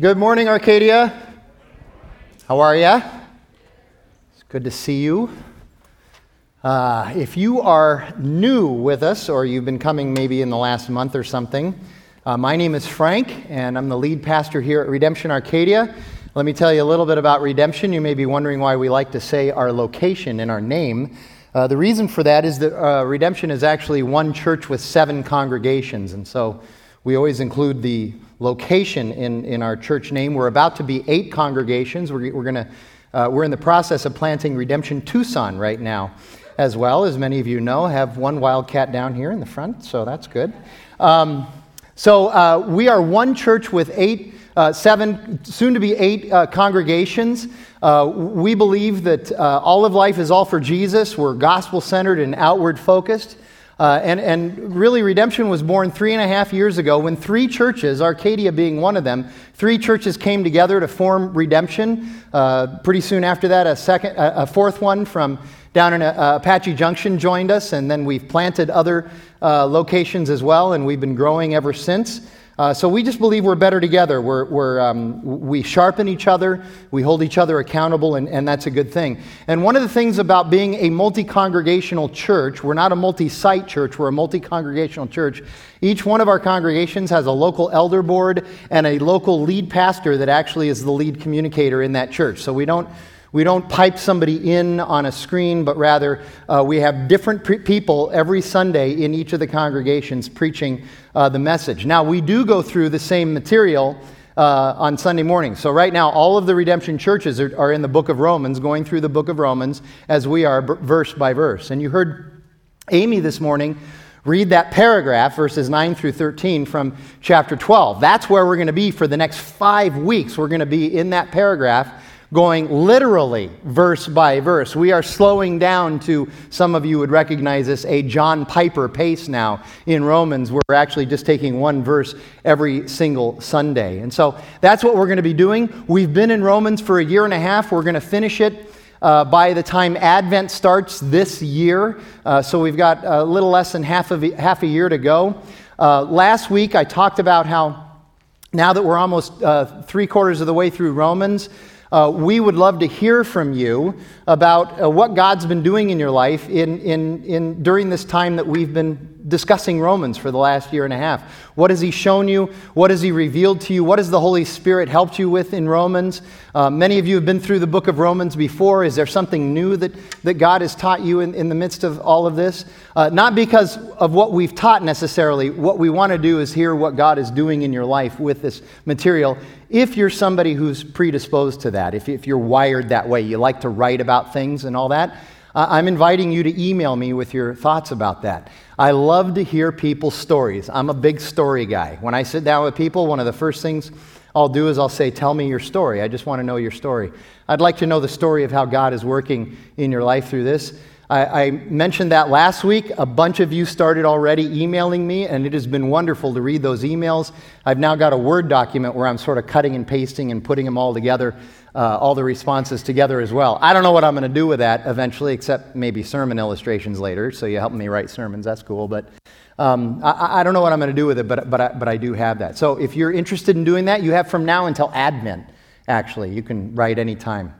Good morning, Arcadia. How are you? It's good to see you. Uh, if you are new with us, or you've been coming maybe in the last month or something, uh, my name is Frank, and I'm the lead pastor here at Redemption Arcadia. Let me tell you a little bit about Redemption. You may be wondering why we like to say our location in our name. Uh, the reason for that is that uh, Redemption is actually one church with seven congregations, and so we always include the location in, in our church name. We're about to be eight congregations. We're, we're, gonna, uh, we're in the process of planting Redemption Tucson right now, as well. As many of you know, have one wildcat down here in the front, so that's good. Um, so uh, we are one church with eight, uh, seven, soon to be eight uh, congregations. Uh, we believe that uh, all of life is all for Jesus. We're gospel centered and outward focused. Uh, and, and really, redemption was born three and a half years ago when three churches, Arcadia being one of them, three churches came together to form redemption. Uh, pretty soon after that, a, second, a fourth one from down in uh, Apache Junction joined us, and then we've planted other uh, locations as well, and we've been growing ever since. Uh, so we just believe we're better together. We're, we're, um, we sharpen each other, we hold each other accountable, and, and that's a good thing. And one of the things about being a multi congregational church, we're not a multi site church, we're a multi congregational church. Each one of our congregations has a local elder board and a local lead pastor that actually is the lead communicator in that church. So we don't we don't pipe somebody in on a screen, but rather uh, we have different pre- people every Sunday in each of the congregations preaching uh, the message. Now, we do go through the same material. Uh, on Sunday morning. So, right now, all of the redemption churches are, are, in the book of Romans, going through the book of Romans as we are b- verse by verse. And you heard Amy this morning read that paragraph, verses 9 through 13 from chapter 12. That's where we're going to be for the next five weeks. We're going to be in that paragraph going literally verse by verse. We are slowing down to, some of you would recognize this, a John Piper pace now in Romans. We're actually just taking one verse every single Sunday. And so that's what we're going to be doing. We've been in Romans for a year and a half. We're going to finish it. Uh, by the time Advent starts this year, uh, so we've got a little less than half, of, half a year to go. Uh, last week I talked about how now that we're almost uh, three quarters of the way through Romans, uh, we would love to hear from you about uh, what God's been doing in your life in, in, in, during this time that we've been discussing Romans for the last year and a half. What has He shown you? What has He revealed to you? What has the Holy Spirit helped you with in Romans? Uh, many of you have been through the book of Romans before. Is there something new that, that God has taught you in, in the midst of all of this? Uh, not because of what we've taught necessarily. What we want to do is hear what God is doing in your life with this material. If you're somebody who's predisposed to that, if, if you're wired that way, you like to write about things and all that, I'm inviting you to email me with your thoughts about that. I love to hear people's stories. I'm a big story guy. When I sit down with people, one of the first things I'll do is I'll say, Tell me your story. I just want to know your story. I'd like to know the story of how God is working in your life through this. I, I, mentioned that last week. A bunch of you started already emailing me, and it has been wonderful to read those emails. I've now got a Word document where I'm sort of cutting and pasting and putting them all together uh, all the responses together as well. I don't know what I'm going to do with that eventually, except maybe sermon illustrations later. So you help me write sermons. That's cool. But um, I, I, don't know what I'm going to do with it, but, but, I, but I do have that. So if you're interested in doing that, you have from now until Advent, actually. You can write anytime.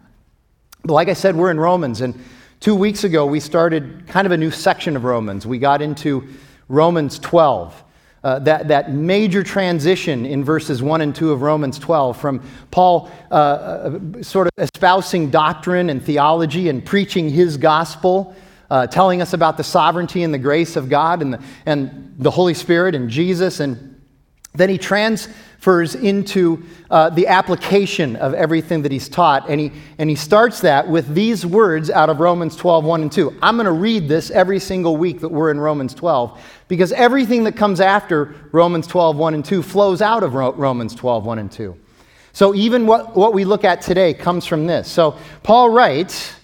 But like I said, we're in Romans. And two weeks ago, we started kind of a new section of Romans. We got into Romans 12 uh, that, that major transition in verses 1 and 2 of Romans 12 from Paul uh, uh, sort of espousing doctrine and theology and preaching his gospel, uh, telling us about the sovereignty and the grace of God and the, and the Holy Spirit and Jesus. And then he transfers into uh, the application of everything that he's taught. And he, and he starts that with these words out of Romans 12, 1 and 2. I'm going to read this every single week that we're in Romans 12 because everything that comes after Romans 12, 1 and 2 flows out of Romans 12, 1 and 2. So even what, what we look at today comes from this. So Paul writes,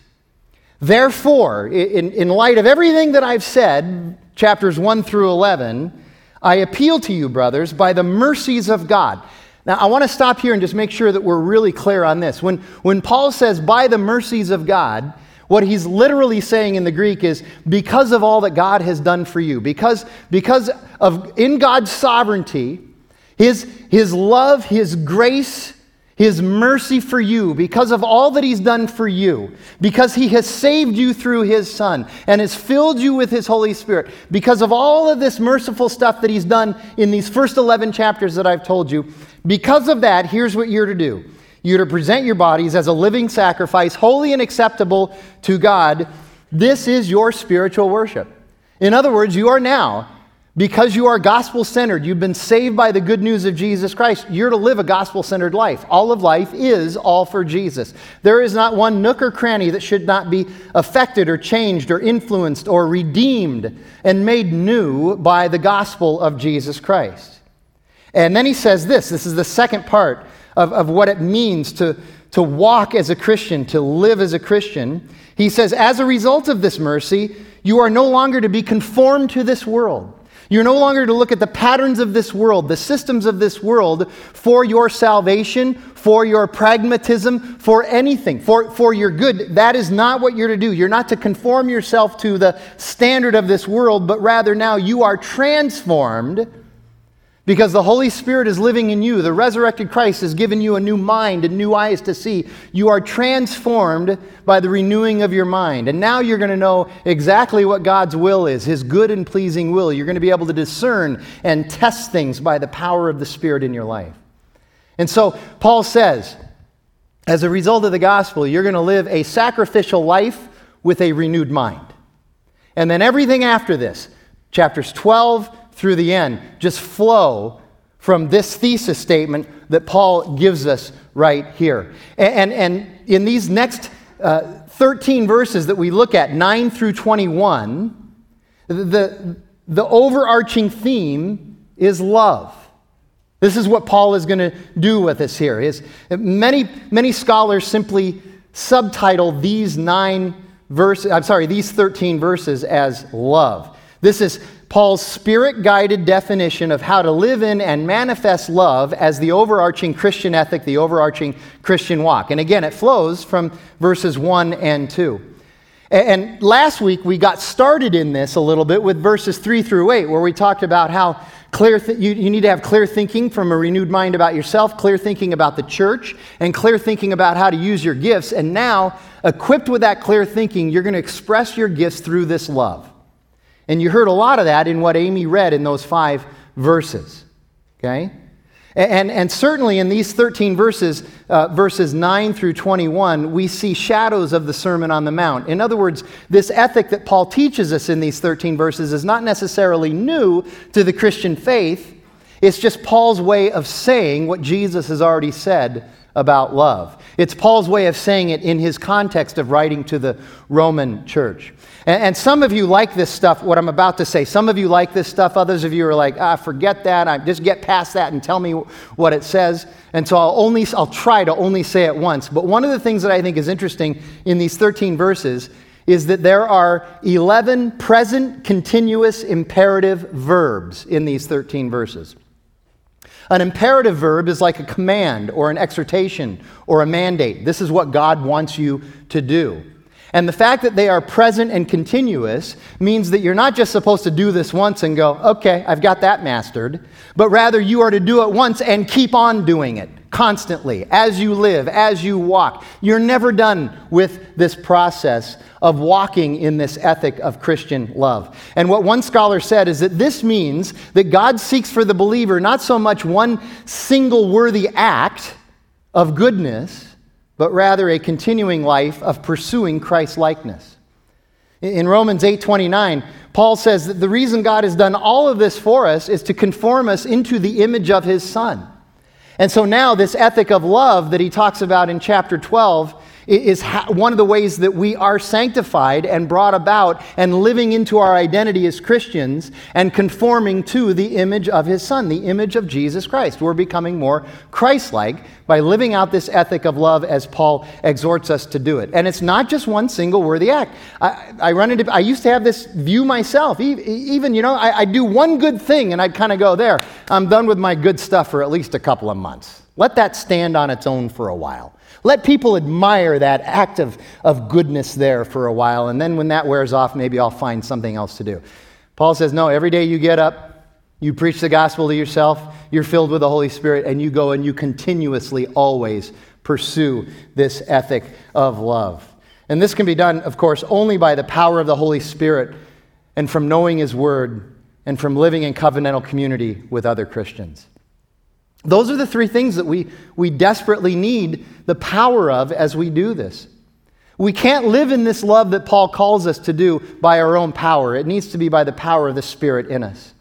Therefore, in, in light of everything that I've said, chapters 1 through 11, I appeal to you, brothers, by the mercies of God. Now, I want to stop here and just make sure that we're really clear on this. When, when Paul says, by the mercies of God, what he's literally saying in the Greek is because of all that God has done for you, because, because of in God's sovereignty, his, his love, his grace, his mercy for you, because of all that he's done for you, because he has saved you through his son and has filled you with his Holy Spirit, because of all of this merciful stuff that he's done in these first 11 chapters that I've told you, because of that, here's what you're to do. You're to present your bodies as a living sacrifice, holy and acceptable to God. This is your spiritual worship. In other words, you are now because you are gospel centered, you've been saved by the good news of Jesus Christ, you're to live a gospel centered life. All of life is all for Jesus. There is not one nook or cranny that should not be affected or changed or influenced or redeemed and made new by the gospel of Jesus Christ. And then he says this this is the second part of, of what it means to, to walk as a Christian, to live as a Christian. He says, as a result of this mercy, you are no longer to be conformed to this world you're no longer to look at the patterns of this world, the systems of this world for your salvation, for your pragmatism, for anything, for, for your good. That is not what you're to do. You're not to conform yourself to the standard of this world, but rather now you are transformed because the Holy Spirit is living in you. The resurrected Christ has given you a new mind and new eyes to see. You are transformed by the renewing of your mind. And now you're going to know exactly what God's will is, His good and pleasing will. You're going to be able to discern and test things by the power of the Spirit in your life. And so Paul says, as a result of the gospel, you're going to live a sacrificial life with a renewed mind. And then everything after this, chapters 12, through the end just flow from this thesis statement that Paul gives us right here. And, and, and in these next uh, 13 verses that we look at, 9 through 21, the, the overarching theme is love. This is what Paul is going to do with us here. Is many, many scholars simply subtitle these nine verses, I'm sorry, these 13 verses as love. This is Paul's spirit guided definition of how to live in and manifest love as the overarching Christian ethic, the overarching Christian walk. And again, it flows from verses 1 and 2. And last week we got started in this a little bit with verses 3 through 8, where we talked about how clear th- you, you need to have clear thinking from a renewed mind about yourself, clear thinking about the church, and clear thinking about how to use your gifts. And now, equipped with that clear thinking, you're going to express your gifts through this love. And you heard a lot of that in what Amy read in those five verses. Okay? And, and certainly in these 13 verses, uh, verses 9 through 21, we see shadows of the Sermon on the Mount. In other words, this ethic that Paul teaches us in these 13 verses is not necessarily new to the Christian faith. It's just Paul's way of saying what Jesus has already said about love. It's Paul's way of saying it in his context of writing to the Roman church. And, and, some of you like this stuff, what I'm about to say. Some of you like this stuff. Others of you are like, ah, forget that. I, just get past that and tell me what it says. And so I'll, only, I'll try to only say it once. But one of the things that I think is interesting in these 13 verses is that there are 11 present continuous imperative verbs in these 13 verses. An imperative verb is like a command or an exhortation or a mandate. This is what God wants you to do. And the fact that they are present and continuous means that you're not just supposed to do this once and go, okay, I've got that mastered, but rather you are to do it once and keep on doing it constantly as you live, as you walk. You're never done with this process of walking in this ethic of Christian love. And what one scholar said is that this means that God seeks for the believer not so much one single worthy act of goodness but rather a continuing life of pursuing Christ likeness. In Romans 8:29, Paul says that the reason God has done all of this for us is to conform us into the image of his son. And so now this ethic of love that he talks about in chapter 12 is one of the ways that we are sanctified and brought about and living into our identity as Christians and conforming to the image of his Son, the image of Jesus Christ. We're becoming more Christ like by living out this ethic of love as Paul exhorts us to do it. And it's not just one single worthy act. I, I run into, I used to have this view myself. Even, you know, I, I do one good thing and I'd kind of go, there, I'm done with my good stuff for at least a couple of months. Let that stand on its own for a while. Let people admire that act of, of goodness there for a while, and then when that wears off, maybe I'll find something else to do. Paul says, No, every day you get up, You preach the gospel to yourself, you're filled with the Holy Spirit, and you go and you continuously, always pursue this ethic of love. And this can be done, of course, only by the power of the Holy Spirit and from knowing His Word and from living in covenantal community with other Christians. Those are the three things that we, we desperately need the power of as we do this. We can't live in this love that Paul calls us to do by our own power. It needs to be by the power of the Spirit in us.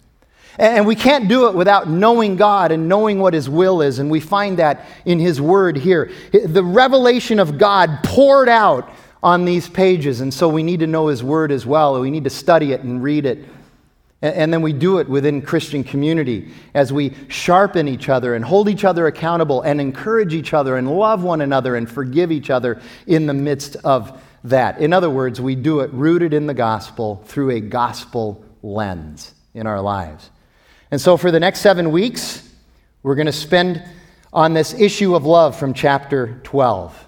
And we can't do it without knowing God and knowing what His will is. And we find that in His Word here. The revelation of God poured out on these pages. And so we need to know His Word as well. We need to study it and read it and then we do it within Christian community as we sharpen each other and hold each other accountable and encourage each other and love one another and forgive each other in the midst of that. In other words, we do it rooted in the gospel through a gospel lens in our lives. And so for the next seven weeks, we're going to spend on this issue of love from chapter 12.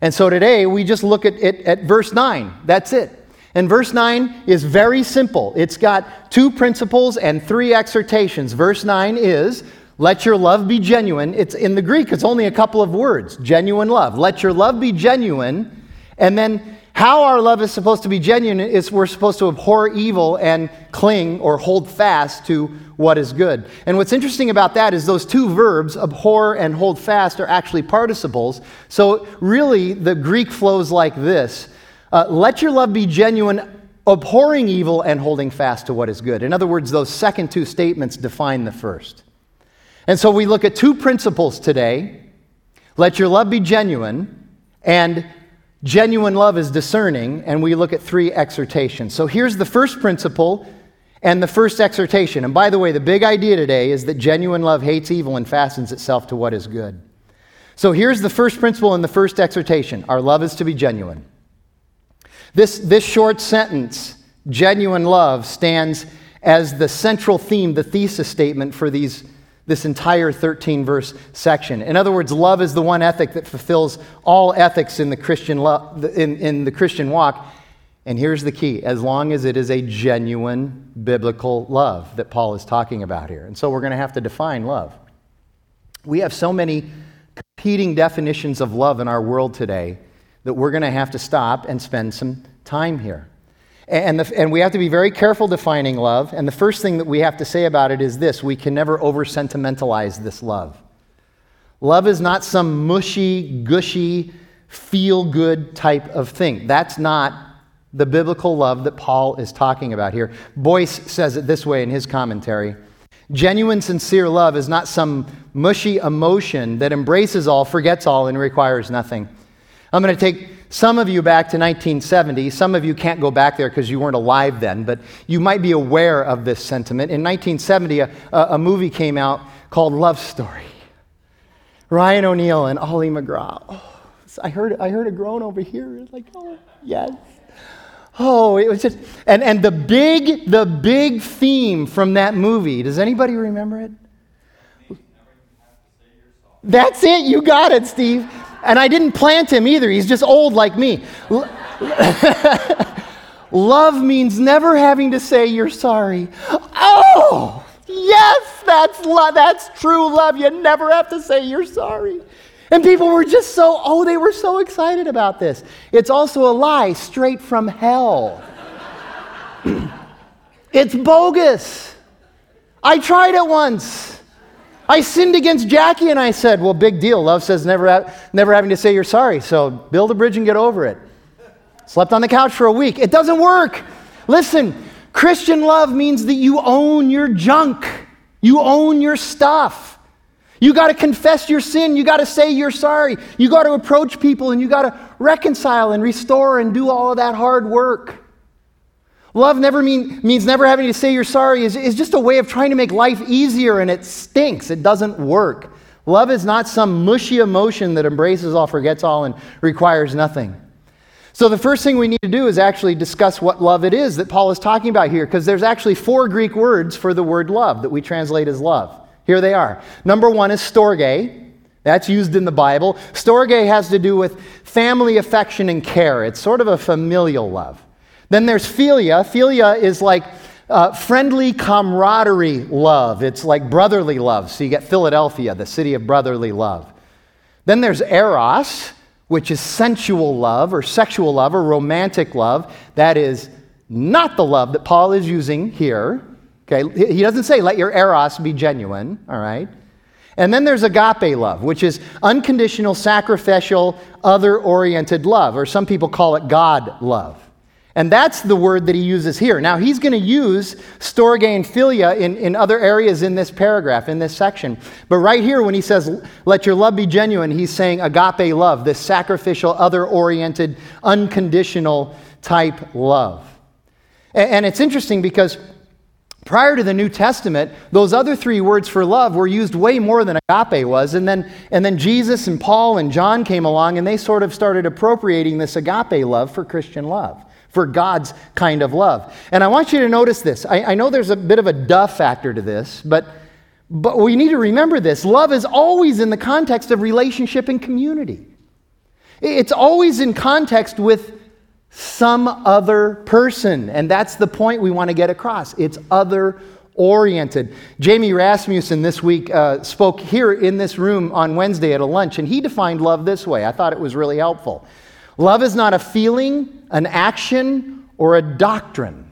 And so today we just look at, at, at verse 9. That's it. And verse 9 is very simple. It's got two principles and three exhortations. Verse 9 is, let your love be genuine. It's in the Greek, it's only a couple of words genuine love. Let your love be genuine. And then, how our love is supposed to be genuine is we're supposed to abhor evil and cling or hold fast to what is good. And what's interesting about that is those two verbs, abhor and hold fast, are actually participles. So, really, the Greek flows like this uh, let your love be genuine, abhorring evil and holding fast to what is good. In other words, those second two statements define the first. And so we look at two principles today let your love be genuine, and genuine love is discerning, and we look at three exhortations. So here's the first principle and the first exhortation. And by the way, the big idea today is that genuine love hates evil and fastens itself to what is good. So here's the first principle and the first exhortation our love is to be genuine. This, this short sentence, genuine love, stands as the central theme, the thesis statement for these, this entire 13 verse section. In other words, love is the one ethic that fulfills all ethics in the Christian, lo- in, in the Christian walk. And here's the key as long as it is a genuine biblical love that Paul is talking about here. And so we're going to have to define love. We have so many competing definitions of love in our world today that we're going to have to stop and spend some time here. And, the, and we have to be very careful defining love. And the first thing that we have to say about it is this we can never over sentimentalize this love. Love is not some mushy, gushy, feel good type of thing. That's not the biblical love that Paul is talking about here. Boice says it this way in his commentary Genuine, sincere love is not some mushy emotion that embraces all, forgets all, and requires nothing. I'm going to take some of you back to 1970. Some of you can't go back there because you weren't alive then, but you might be aware of this sentiment. In 1970, a, a movie came out called Love Story. Ryan O'Neal and Ali MacGraw. Oh, I, heard, I heard a groan over here. It's like, oh, yes. Oh, it was just, and, and the big, the big theme from that movie, does anybody remember it? That's it, you got it, Steve. And I didn't plant him either. He's just old like me. Love means never having to say you're sorry. Oh, yes, that's love. That's true love. You never have to say you're sorry. And people were just so, oh, they were so excited about this. It's also a lie straight from hell. it's bogus. I tried it once. I sinned against Jackie and I said, Well, big deal. Love says never, ha- never having to say you're sorry. So build a bridge and get over it. Slept on the couch for a week. It doesn't work. Listen, Christian love means that you own your junk, you own your stuff. You got to confess your sin. You got to say you're sorry. You got to approach people and you got to reconcile and restore and do all of that hard work. Love never mean, means never having to say you're sorry, is, is just a way of trying to make life easier, and it stinks. It doesn't work. Love is not some mushy emotion that embraces all, forgets all, and requires nothing. So, the first thing we need to do is actually discuss what love it is that Paul is talking about here, because there's actually four Greek words for the word love that we translate as love. Here they are. Number one is storge. That's used in the Bible. Storge has to do with family affection and care, it's sort of a familial love. Then there's philia. Philia is like Uh, friendly camaraderie love. It's like brotherly love. So you get Philadelphia, the city of brotherly love. Then there's eros, which is sensual love or sexual love or romantic love. That is not the love that Paul is using here. Okay, he doesn't say let your eros be genuine, all right? And then there's agape love, which is unconditional, sacrificial, other oriented love, or some people call it God love. And that's the word that he uses here. Now, he's going to use storge and philia in, in other areas in this paragraph, in this section. But right here, when he says, let your love be genuine, he's saying agape love, this sacrificial, other oriented, unconditional type love. And, and it's interesting because Prior to the New Testament, those other three words for love were used way more than agape was. And then, and then Jesus and Paul and John came along and they sort of started appropriating this agape love for Christian love, for God's kind of love. And I want you to notice this. I, I know there's a bit of a duh factor to this, but, but we need to remember this. Love is always in the context of relationship and community, it's always in context with some other person. And that's the point we want to get across. It's other oriented. Jamie Rasmussen this week uh, spoke here in this room on Wednesday at a lunch, and he defined love this way. I thought it was really helpful. Love is not a feeling, an action, or a doctrine.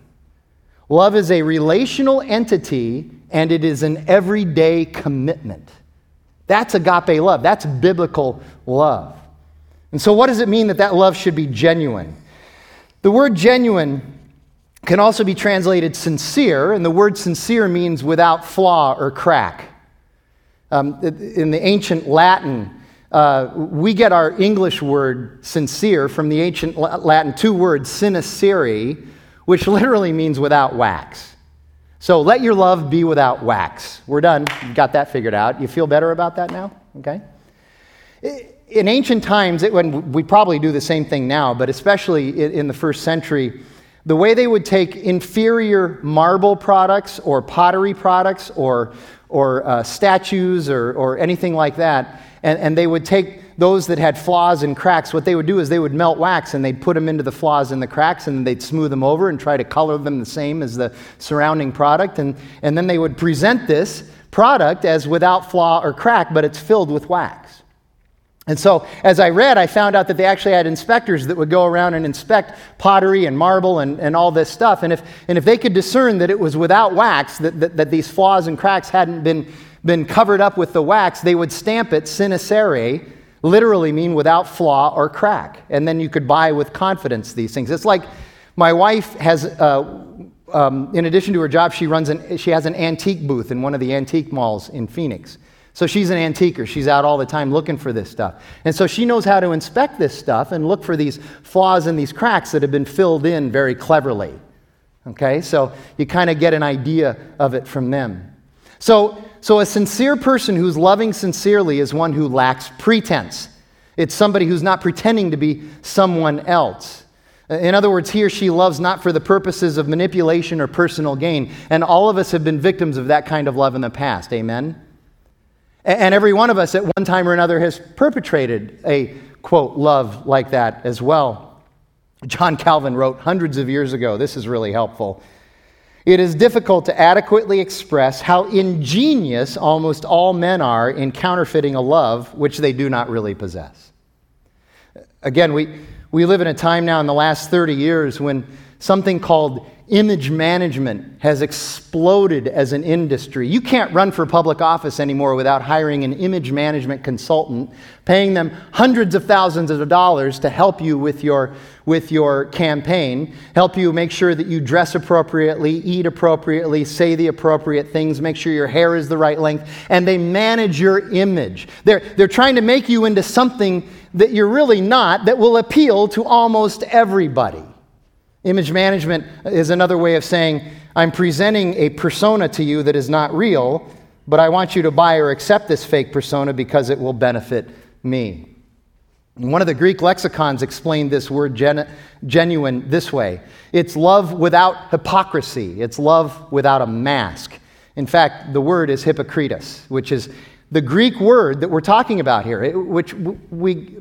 Love is a relational entity, and it is an everyday commitment. That's agape love. That's biblical love. And so, what does it mean that that love should be genuine? The word genuine can also be translated sincere, and the word sincere means without flaw or crack. Um, in the ancient Latin, uh, we get our English word sincere from the ancient Latin two words, sincere, which literally means without wax. So let your love be without wax. We're done. You got that figured out. You feel better about that now? Okay? in ancient times, it, when we probably do the same thing now, but especially in, the first century, the way they would take inferior marble products or pottery products or, or uh, statues or, or anything like that, and, and they would take those that had flaws and cracks, what they would do is they would melt wax and they'd put them into the flaws and the cracks and they'd smooth them over and try to color them the same as the surrounding product. And, and then they would present this product as without flaw or crack, but it's filled with wax. And so, as I read, I found out that they actually had inspectors that would go around and inspect pottery and marble and, and all this stuff. And if, and if they could discern that it was without wax, that, that, that these flaws and cracks hadn't been, been covered up with the wax, they would stamp it sincere, literally mean without flaw or crack. And then you could buy with confidence these things. It's like my wife has, uh, um, in addition to her job, she, runs an, she has an antique booth in one of the antique malls in Phoenix. So she's an antiquer. She's out all the time looking for this stuff. And so she knows how to inspect this stuff and look for these flaws and these cracks that have been filled in very cleverly. Okay? So you kind of get an idea of it from them. So, so a sincere person who's loving sincerely is one who lacks pretense. It's somebody who's not pretending to be someone else. In other words, he or she loves not for the purposes of manipulation or personal gain. And all of us have been victims of that kind of love in the past. Amen? And every one of us at one time or another has perpetrated a, quote, love like that as well. John Calvin wrote hundreds of years ago, this is really helpful. It is difficult to adequately express how ingenious almost all men are in counterfeiting a love which they do not really possess. Again, we, we live in a time now in the last 30 years when something called image management has exploded as an industry. You can't run for public office anymore without hiring an image management consultant, paying them hundreds of thousands of dollars to help you with your, with your campaign, help you make sure that you dress appropriately, eat appropriately, say the appropriate things, make sure your hair is the right length, and they manage your image. They're, they're trying to make you into something that you're really not that will appeal to almost everybody. Image management is another way of saying, I'm presenting a persona to you that is not real, but I want you to buy or accept this fake persona because it will benefit me. one of the Greek lexicons explained this word gen- genuine this way it's love without hypocrisy, it's love without a mask. In fact, the word is hypocritus, which is the Greek word that we're talking about here, which we,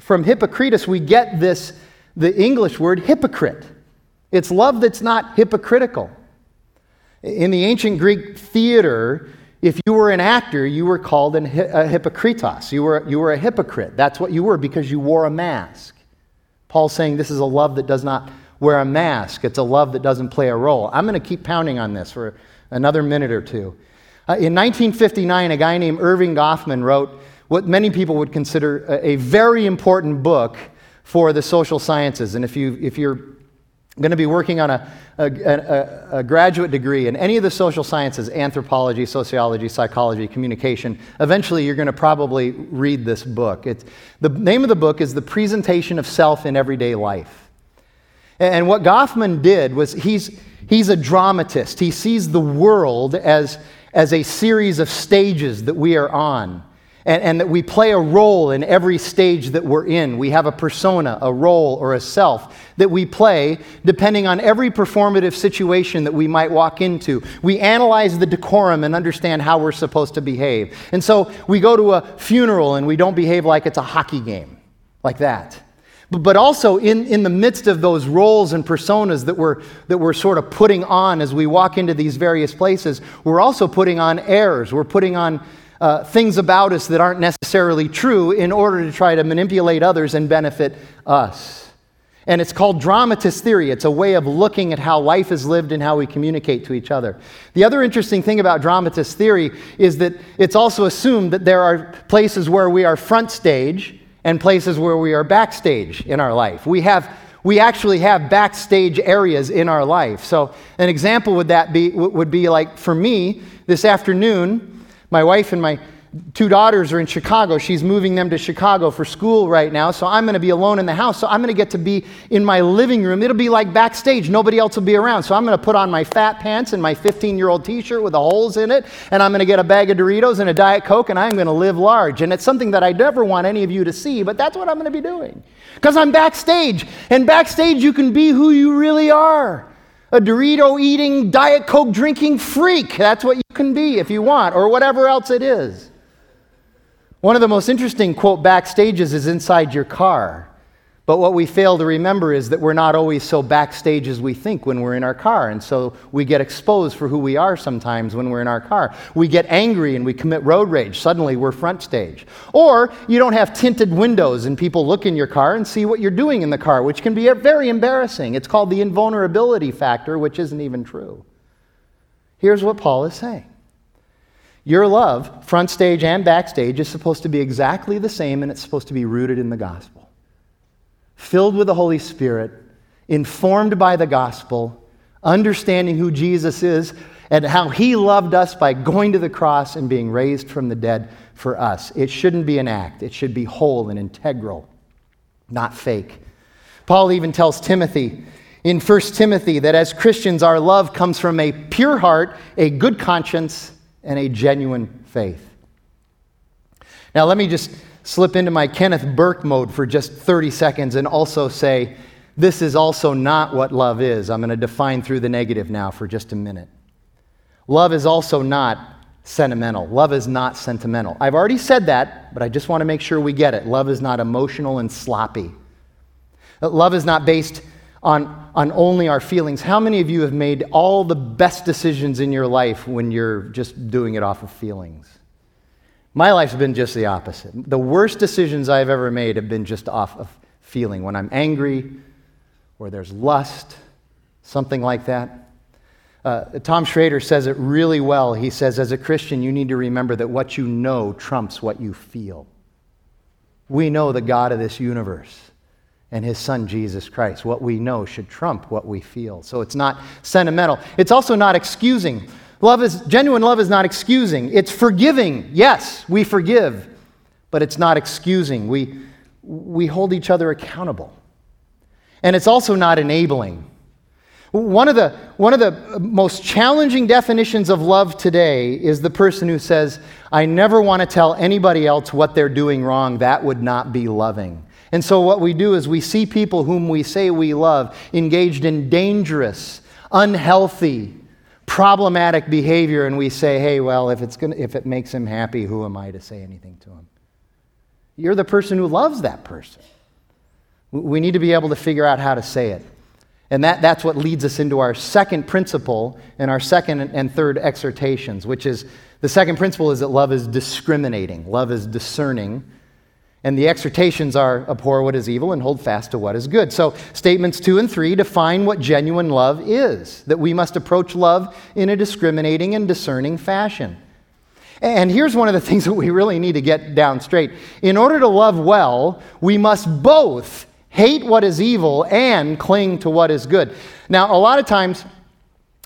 from hypocritus, we get this, the English word hypocrite. It's love that's not hypocritical. In the ancient Greek theater, if you were an actor, you were called an, a hypocritos. You were, you were a hypocrite. That's what you were because you wore a mask. Paul's saying this is a love that does not wear a mask, it's a love that doesn't play a role. I'm going to keep pounding on this for another minute or two. Uh, in 1959, a guy named Erving Goffman wrote what many people would consider a, a very important book for the social sciences. And if, you, if you're going to be working on a, a, a, a, graduate degree in any of the social sciences anthropology, sociology, psychology, communication eventually you're going to probably read this book. It's, the name of the book is The Presentation of Self in Everyday Life. And what Goffman did was he's, he's a dramatist, he sees the world as, as a series of stages that we are on and, and, that we play a role in every stage that we're in. We have a persona, a role, or a self that we play depending on every performative situation that we might walk into. We analyze the decorum and understand how we're supposed to behave. And so we go to a funeral and we don't behave like it's a hockey game, like that. But also, in, in the midst of those roles and personas that we're, that we're sort of putting on as we walk into these various places, we're also putting on airs. We're putting on uh, things about us that aren't necessarily true in order to try to manipulate others and benefit us. And it's called dramatist theory. It's a way of looking at how life is lived and how we communicate to each other. The other interesting thing about dramatist theory is that it's also assumed that there are places where we are front stage and places where we are backstage in our life. We have we actually have backstage areas in our life. So, an example would that be would be like for me this afternoon, my wife and my two daughters are in Chicago. She's moving them to Chicago for school right now, so I'm going to be alone in the house. So I'm going to get to be in my living room. It'll be like backstage. Nobody else will be around. So I'm going to put on my fat pants and my 15 year old t shirt with the holes in it, and I'm going to get a bag of Doritos and a Diet Coke, and I'm going to live large. And it's something that I never want any of you to see, but that's what I'm going to be doing. Because I'm backstage. And backstage, you can be who you really are a Dorito eating, Diet Coke drinking freak. That's what you can be if you want, or whatever else it is. One of the most interesting, quote, backstages is inside your car. But what we fail to remember is that we're not always so backstage as we think when we're in our car. And so we get exposed for who we are sometimes when we're in our car. We get angry and we commit road rage. Suddenly we're front stage. Or you don't have tinted windows and people look in your car and see what you're doing in the car, which can be very embarrassing. It's called the invulnerability factor, which isn't even true. Here's what Paul is saying Your love, front stage and backstage, is supposed to be exactly the same and it's supposed to be rooted in the gospel filled with the Holy Spirit, informed by the gospel, understanding who Jesus is and how he loved us by going to the cross and being raised from the dead for us. It shouldn't be an act, it should be whole and integral, not fake. Paul even tells Timothy in 1 Timothy that as Christians, our love comes from a pure heart, a good conscience, and a genuine faith. Now, let me just slip into my Kenneth Burke mode for just 30 seconds and also say, this is also not what love is. I'm going to define through the negative now for just a minute. Love is also not sentimental. Love is not sentimental. I've already said that, but I just want to make sure we get it. Love is not emotional and sloppy. Uh, love is not based on, on only our feelings. How many of you have made all the best decisions in your life when you're just doing it off of feelings? My life's been just the opposite. The worst decisions I've ever made have been just off of feeling. When I'm angry or there's lust, something like that. Uh, Tom Schreiner says it really well. He says, as a Christian, you need to remember that what you know trumps what you feel. We know the God of this universe and his son Jesus Christ. What we know should trump what we feel. So it's not sentimental. It's also not excusing. Love is genuine love is not excusing. It's forgiving. Yes, we forgive, but it's not excusing. We we hold each other accountable. And it's also not enabling. One of, the, one of the most challenging definitions of love today is the person who says, I never want to tell anybody else what they're doing wrong. That would not be loving. And so, what we do is we see people whom we say we love engaged in dangerous, unhealthy, problematic behavior and we say, hey, well, if, it's gonna, if it makes him happy, who am I to say anything to him? You're the person who loves that person. We need to be able to figure out how to say it. And that, that's what leads us into our second principle and our second and third exhortations, which is the second principle is that love is discriminating, love is discerning. And the exhortations are abhor what is evil and hold fast to what is good. So, statements two and three define what genuine love is that we must approach love in a discriminating and discerning fashion. And here's one of the things that we really need to get down straight. In order to love well, we must both hate what is evil and cling to what is good. Now, a lot of times,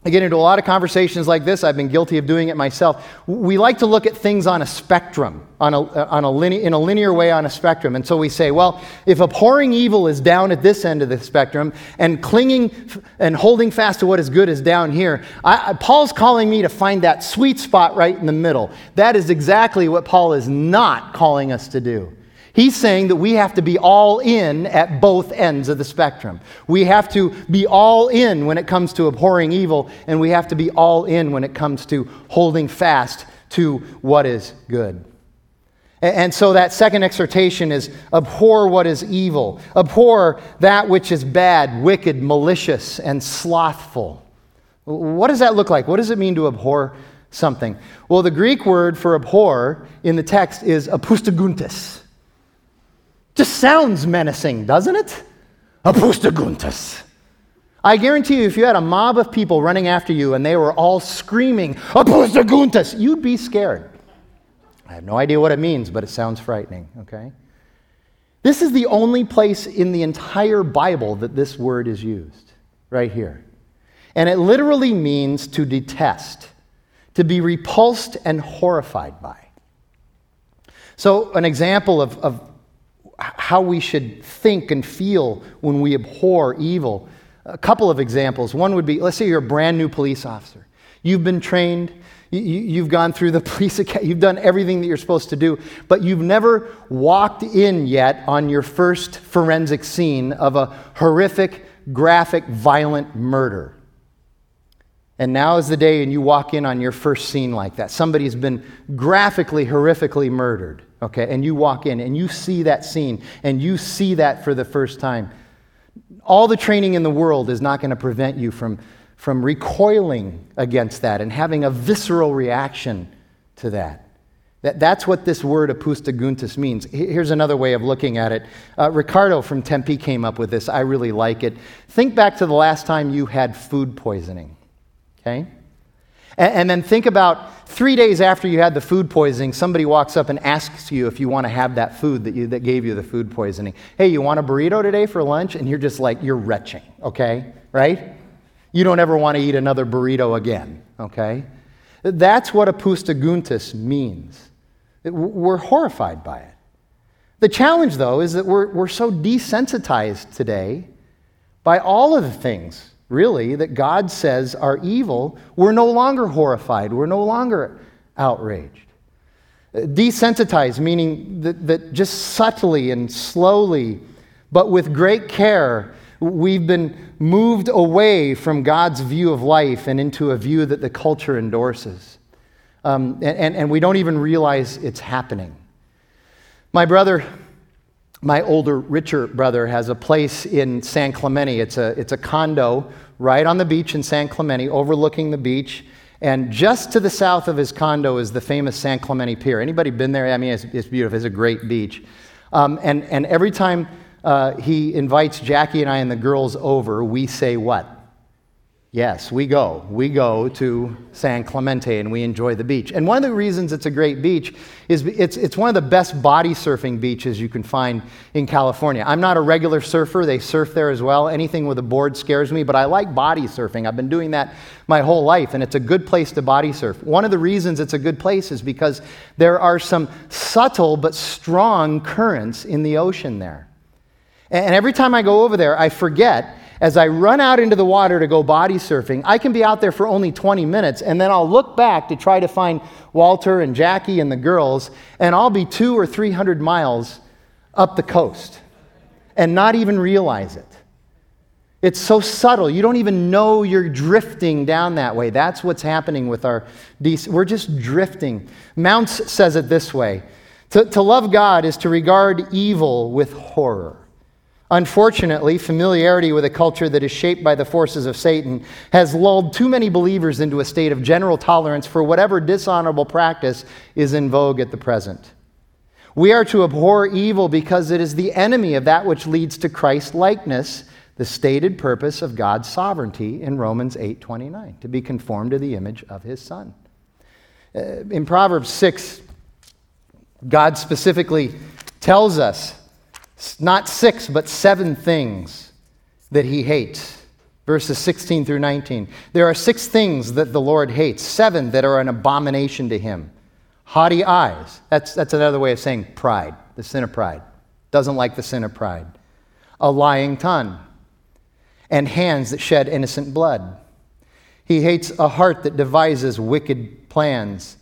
I get into a lot of conversations like this. I've been guilty of doing it myself. We like to look at things on a spectrum, on a, uh, on a line, in a linear way on a spectrum. And so we say, well, if abhorring evil is down at this end of the spectrum and clinging and holding fast to what is good is down here, I, Paul's calling me to find that sweet spot right in the middle. That is exactly what Paul is not calling us to do. He's saying that we have to be all in at both ends of the spectrum. We have to be all in when it comes to abhorring evil, and we have to be all in when it comes to holding fast to what is good. And so that second exhortation is abhor what is evil, abhor that which is bad, wicked, malicious, and slothful. What does that look like? What does it mean to abhor something? Well, the Greek word for abhor in the text is apustaguntis. Just sounds menacing, doesn't it? Apustaguntas. I guarantee you, if you had a mob of people running after you and they were all screaming, Apustaguntas, you'd be scared. I have no idea what it means, but it sounds frightening, okay? This is the only place in the entire Bible that this word is used, right here. And it literally means to detest, to be repulsed and horrified by. So, an example of, of how we should think and feel when we abhor evil. A couple of examples. One would be let's say you're a brand new police officer. You've been trained, you, have gone through the police academy, you've done everything that you're supposed to do, but you've never walked in yet on your first forensic scene of a horrific, graphic, violent murder. And now is the day, and you walk in on your first scene like that. Somebody's been graphically, horrifically murdered okay? And you walk in and you see that scene and you see that for the first time. All the training in the world is not going to prevent you from, from recoiling against that and having a visceral reaction to that. That, that's what this word apustaguntis means. Here's another way of looking at it. Uh, Ricardo from Tempe came up with this. I really like it. Think back to the last time you had food poisoning, okay? And, and then think about three days after you had the food poisoning, somebody walks up and asks you if you want to have that food that, you, that gave you the food poisoning. Hey, you want a burrito today for lunch? And you're just like, you're retching, okay? Right? You don't ever want to eat another burrito again, okay? That's what apustaguntis means. We're horrified by it. The challenge, though, is that we're, we're so desensitized today by all of the things really, that God says are evil, we're no longer horrified, we're no longer outraged. Desensitized, meaning that, that just subtly and slowly, but with great care, we've been moved away from God's view of life and into a view that the culture endorses. Um, and, and we don't even realize it's happening. My brother my older, richer brother has a place in San Clemente. It's a, it's a condo right on the beach in San Clemente, overlooking the beach. And just to the south of his condo is the famous San Clemente Pier. Anybody been there? I mean, it's, it's beautiful. It's a great beach. Um, and, and every time uh, he invites Jackie and I and the girls over, we say what? Yes, we go. We go to San Clemente and we enjoy the beach. And one of the reasons it's a great beach is it's, it's one of the best body surfing beaches you can find in California. I'm not a regular surfer, they surf there as well. Anything with a board scares me, but I like body surfing. I've been doing that my whole life, and it's a good place to body surf. One of the reasons it's a good place is because there are some subtle but strong currents in the ocean there. And every time I go over there, I forget as I run out into the water to go body surfing, I can be out there for only 20 minutes, and then I'll look back to try to find Walter and Jackie and the girls, and I'll be two or 300 miles up the coast and not even realize it. It's so subtle. You don't even know you're drifting down that way. That's what's happening with our. We're just drifting. Mounce says it this way to, to love God is to regard evil with horror. Unfortunately, familiarity with a culture that is shaped by the forces of Satan has lulled too many believers into a state of general tolerance for whatever dishonorable practice is in vogue at the present. We are to abhor evil because it is the enemy of that which leads to Christ likeness, the stated purpose of God's sovereignty in Romans 8:29, to be conformed to the image of his son. Uh, in Proverbs 6, God specifically tells us not six, but seven things that he hates. Verses 16 through 19. There are six things that the Lord hates, seven that are an abomination to him. Haughty eyes. That's, that's another way of saying pride, the sin of pride. Doesn't like the sin of pride. A lying tongue. And hands that shed innocent blood. He hates a heart that devises wicked plans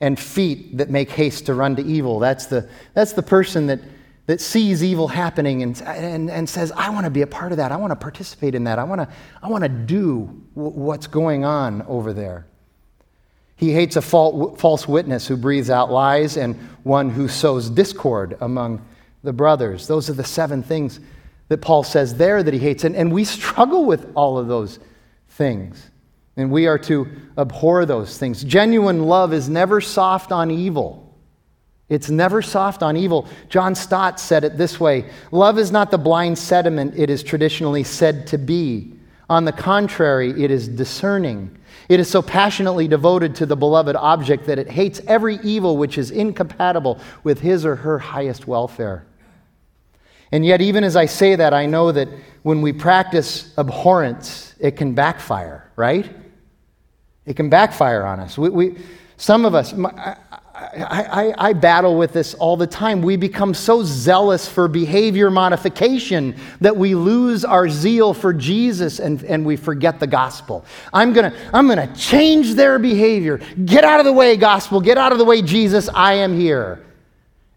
and feet that make haste to run to evil. That's the, that's the person that that sees evil happening and, and, and says, I want to be a part of that. I want to participate in that. I want to, I want to do w- what's going on over there. He hates a false witness who breathes out lies and one who sows discord among the brothers. Those are the seven things that Paul says there that he hates. And, and we struggle with all of those things. And we are to abhor those things. Genuine love is never soft on evil. It's never soft on evil. John Stott said it this way Love is not the blind sediment it is traditionally said to be. On the contrary, it is discerning. It is so passionately devoted to the beloved object that it hates every evil which is incompatible with his or her highest welfare. And yet, even as I say that, I know that when we practice abhorrence, it can backfire, right? It can backfire on us. We, we some of us, I, I, I, battle with this all the time. We become so zealous for behavior modification that we lose our zeal for Jesus and, and we forget the gospel. I'm going to I'm going to change their behavior. Get out of the way, gospel. Get out of the way, Jesus. I am here.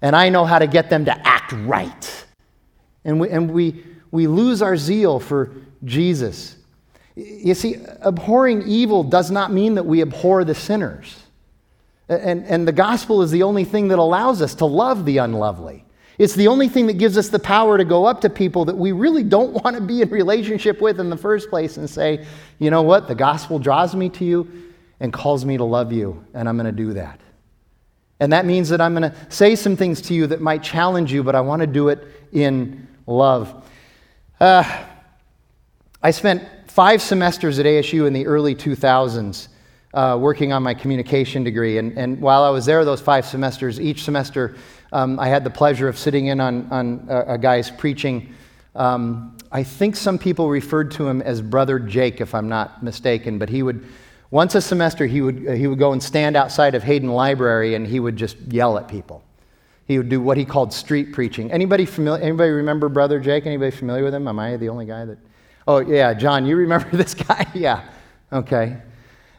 And I know how to get them to act right. And we, and we, we lose our zeal for Jesus. You see, abhorring evil does not mean that we abhor the sinners. And, and the gospel is the only thing that allows us to love the unlovely. It's the only thing that gives us the power to go up to people that we really don't want to be in relationship with in the first place and say, you know what, the gospel draws me to you and calls me to love you, and I'm going to do that. And that means that I'm going to say some things to you that might challenge you, but I want to do it in love. Uh, I spent five semesters at ASU in the early 2000s uh, working on my communication degree. And, and while I was there those five semesters, each semester um, I had the pleasure of sitting in on, on a, a guy's preaching. Um, I think some people referred to him as Brother Jake, if I'm not mistaken, but he would, once a semester, he would, uh, he would go and stand outside of Hayden Library and he would just yell at people. He would do what he called street preaching. Anybody familiar? Anybody remember Brother Jake? Anybody familiar with him? Am I the only guy that? Oh yeah, John, you remember this guy? yeah. Okay.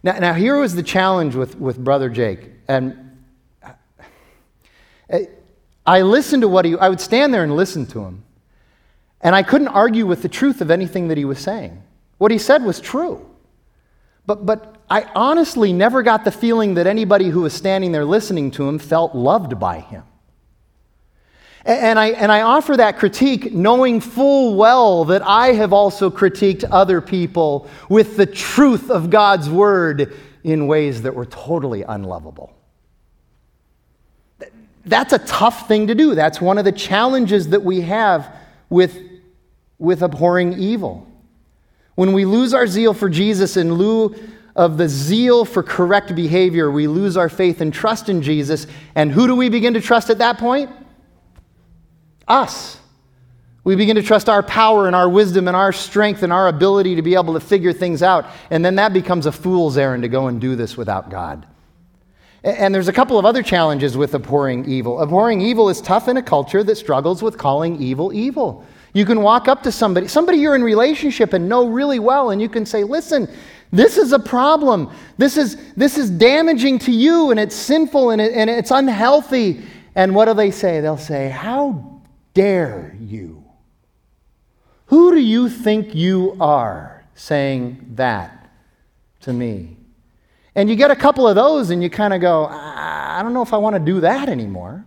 Now, now here was the challenge with, with Brother Jake. And I listened to what he, I would stand there and listen to him. And I couldn't argue with the truth of anything that he was saying. What he said was true. But, but I honestly never got the feeling that anybody who was standing there listening to him felt loved by him. And I, and I offer that critique knowing full well that I have also critiqued other people with the truth of God's word in ways that were totally unlovable. That's a tough thing to do. That's one of the challenges that we have with, with abhorring evil. When we lose our zeal for Jesus in lieu of the zeal for correct behavior, we lose our faith and trust in Jesus. And who do we begin to trust at that point? Us. We begin to trust our power and our wisdom and our strength and our ability to be able to figure things out. And then that becomes a fool's errand to go and do this without God. And there's a couple of other challenges with abhorring evil. Abhorring evil is tough in a culture that struggles with calling evil evil. You can walk up to somebody, somebody you're in relationship and know really well, and you can say, listen, this is a problem. This is, this is damaging to you, and it's sinful, and, it, and it's unhealthy. And what do they say? They'll say, How dare you? Who do you think you are saying that to me? And you get a couple of those and you kind of go, I don't know if I want to do that anymore.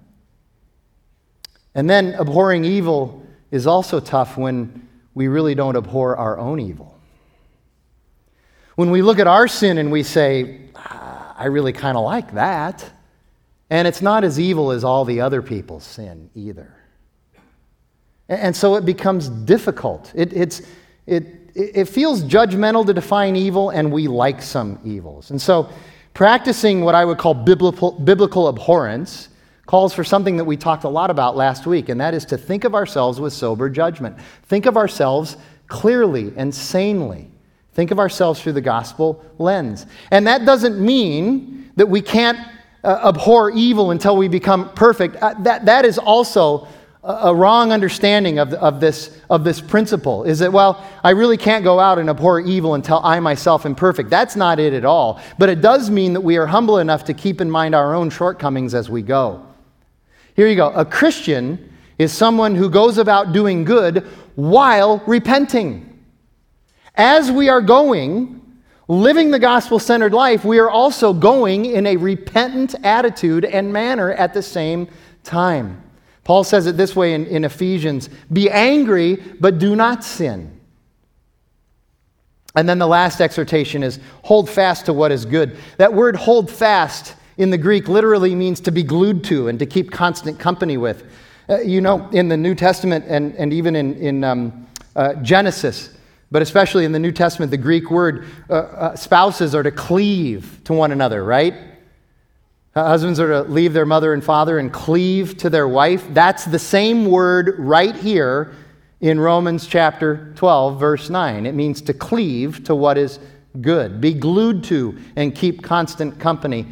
And then abhorring evil is also tough when we really don't abhor our own evil. When we look at our sin and we say, I really kind of like that, and it's not as evil as all the other people's sin either. And so it becomes difficult. It, it's, it, it feels judgmental to define evil, and we like some evils. And so practicing what I would call biblical, biblical abhorrence calls for something that we talked a lot about last week, and that is to think of ourselves with sober judgment. Think of ourselves clearly and sanely. Think of ourselves through the gospel lens. And that doesn't mean that we can't uh, abhor evil until we become perfect. Uh, that, that is also a wrong understanding of, of, this, of this principle is that, well, I really can't go out and abhor evil until I myself am perfect. That's not it at all. But it does mean that we are humble enough to keep in mind our own shortcomings as we go. Here you go. A Christian is someone who goes about doing good while repenting. As we are going, living the gospel centered life, we are also going in a repentant attitude and manner at the same time. Paul says it this way in, in Ephesians Be angry, but do not sin. And then the last exhortation is hold fast to what is good. That word hold fast in the Greek literally means to be glued to and to keep constant company with. Uh, you know, in the New Testament and, and even in, in um, uh, Genesis, but especially in the New Testament, the Greek word uh, uh spouses are to cleave to one another, right? Husbands are to leave their mother and father and cleave to their wife. That's the same word right here in Romans chapter 12, verse 9. It means to cleave to what is good, be glued to, and keep constant company.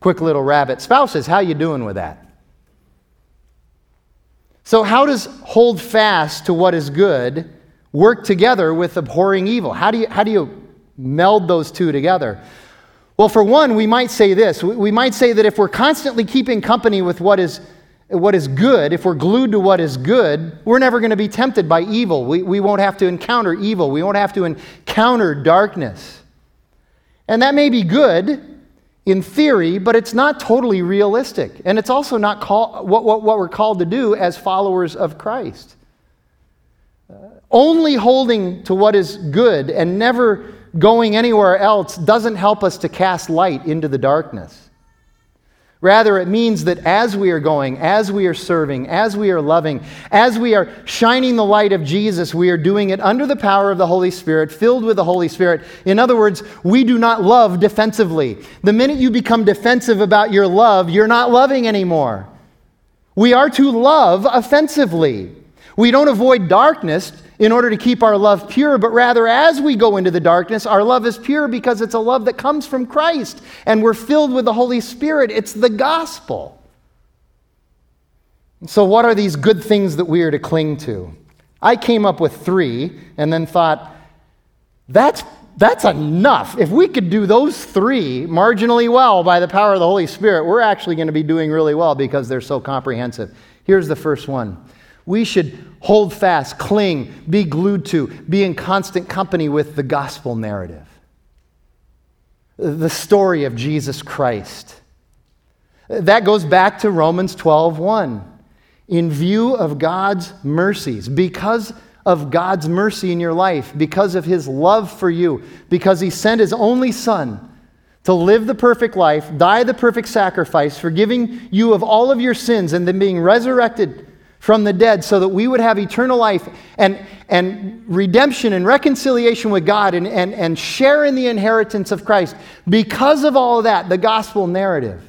Quick little rabbit. Spouses, how you doing with that? So, how does hold fast to what is good work together with abhorring evil? How do you, how do you meld those two together? Well, for one, we might say this. We might say that if we're constantly keeping company with what is, what is good, if we're glued to what is good, we're never going to be tempted by evil. We, we won't have to encounter evil. We won't have to encounter darkness. And that may be good in theory, but it's not totally realistic. And it's also not call, what, what, what we're called to do as followers of Christ. Uh, only holding to what is good and never going anywhere else doesn't help us to cast light into the darkness. Rather, it means that as we are going, as we are serving, as we are loving, as we are shining the light of Jesus, we are doing it under the power of the Holy Spirit, filled with the Holy Spirit. In other words, we do not love defensively. The minute you become defensive about your love, you're not loving anymore. We are to love offensively. We don't avoid darkness in order to keep our love pure, but rather as we go into the darkness, our love is pure because it's a love that comes from Christ and we're filled with the Holy Spirit. It's the gospel. So, what are these good things that we are to cling to? I came up with three and then thought, that's, that's enough. If we could do those three marginally well by the power of the Holy Spirit, we're actually going to be doing really well because they're so comprehensive. Here's the first one we should hold fast, cling, be glued to, be in constant company with the gospel narrative. The story of Jesus Christ. That goes back to Romans 12:1. In view of God's mercies, because of God's mercy in your life, because of his love for you, because he sent his only son to live the perfect life, die the perfect sacrifice, forgiving you of all of your sins, and then being resurrected from the dead so that we would have eternal life and, and redemption and reconciliation with God and, and, and share in the inheritance of Christ. Because of all of that, the gospel narrative,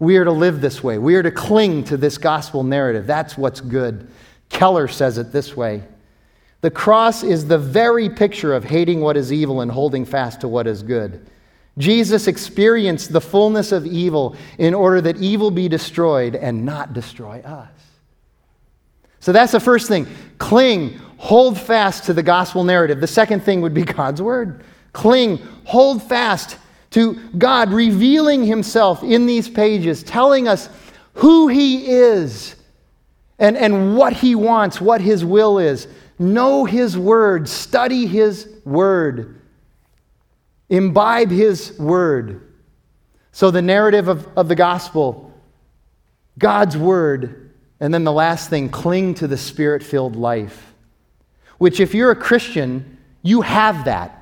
we are to live this way. We are to cling to this gospel narrative. That's what's good. Keller says it this way The cross is the very picture of hating what is evil and holding fast to what is good. Jesus experienced the fullness of evil in order that evil be destroyed and not destroy us. So that's the first thing. Cling, hold fast to the gospel narrative. The second thing would be God's word. Cling, hold fast to God revealing himself in these pages, telling us who he is and, and what he wants, what his will is. Know his word, study his word. Imbibe His word. So, the narrative of, of the gospel, God's word, And then the last thing, cling to the spirit filled life, which, if you're a Christian, you have that.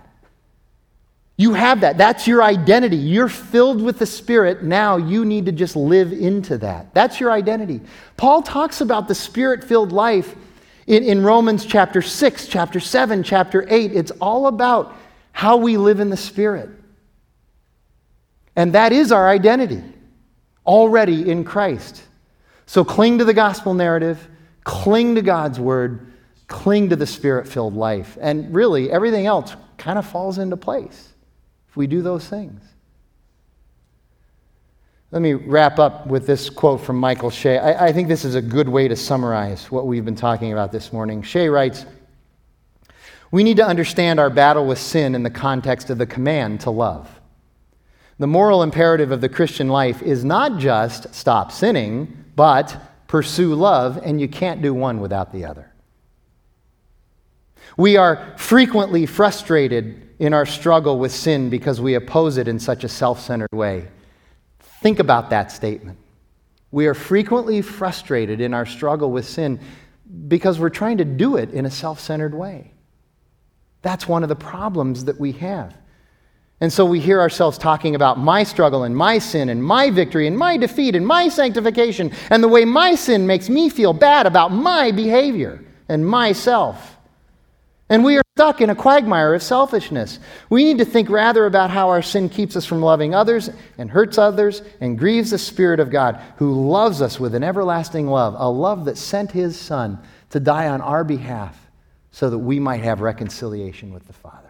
You have that. That's your identity. You're filled with the Spirit. Now you need to just live into that. That's your identity. Paul talks about the Spirit filled life in, in Romans chapter 6, chapter 7, chapter 8. It's all about how we live in the Spirit. And that is our identity already in Christ. So cling to the gospel narrative, cling to God's word, cling to the spirit filled life. And really, everything else kind of falls into place if we do those things. Let me wrap up with this quote from Michael Shea. I, I, think this is a good way to summarize what we've been talking about this morning. Shea writes We need to understand our battle with sin in the context of the command to love. The moral imperative of the Christian life is not just stop sinning, but pursue love, and you can't do one without the other. We are frequently frustrated in our struggle with sin because we oppose it in such a self centered way. Think about that statement. We are frequently frustrated in our struggle with sin because we're trying to do it in a self centered way. That's one of the problems that we have. And so we hear ourselves talking about my struggle and my sin and my victory and my defeat and my sanctification and the way my sin makes me feel bad about my behavior and myself. And we are stuck in a quagmire of selfishness. We need to think rather about how our sin keeps us from loving others and hurts others and grieves the Spirit of God who loves us with an everlasting love, a love that sent his Son to die on our behalf so that we might have reconciliation with the Father.